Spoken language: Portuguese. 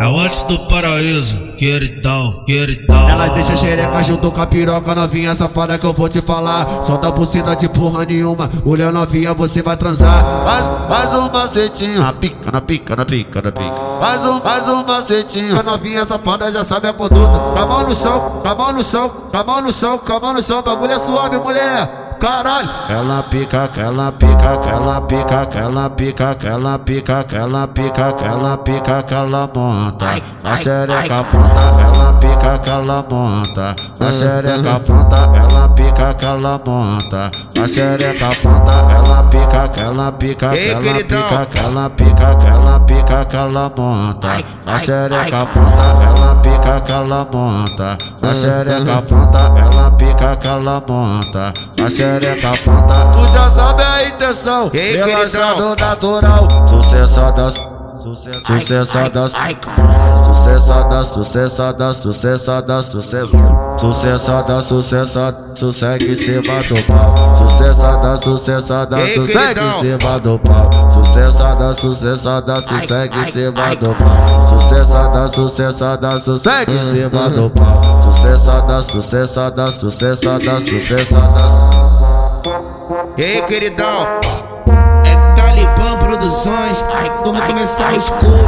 É o antes do paraíso, queridão, queridão. Ela deixa a xereca junto com a piroca novinha safada que eu vou te falar. Solta por cima de porra nenhuma, olha novinha, você vai transar. Faz, faz um macetinho, na pica, na pica, na pica, na pica. Faz um, faz um macetinho. A novinha safada já sabe a conduta. A mão no chão, a mão no chão, a mão no chão, a mão no chão. Bagulho é suave, mulher caralho. Ela pica, ela pica, ela pica, ela pica, ela pica, ela pica, ela pica, ela monta. A xereca pronta, ela pica, ela monta. A xereca pronta, ela pica, ela monta. A xereca pronta, ela pica, ela pica, ela pica, ela pica, ela pica, ela monta. A xereca pronta, ela pica, ela monta. A xereca pronta, ela pica, ela monta. A xereca pronta, tu já sabe a intenção. Relaxado natural, sucessada, sucessada, sucessada, sucessada, sucessada, sucessada, sucessada, sucegue em cima do pau. Sucessada, sucessada, sucegue em cima do pau. Sucessada, sucessada, sucegue em cima do pau. Sucessada, sucessada, sucegue em cima do pau. Sucessada, sucessada, sucessada, sucessada. Ei, queridão, ilusões. Vamos começar o escuro.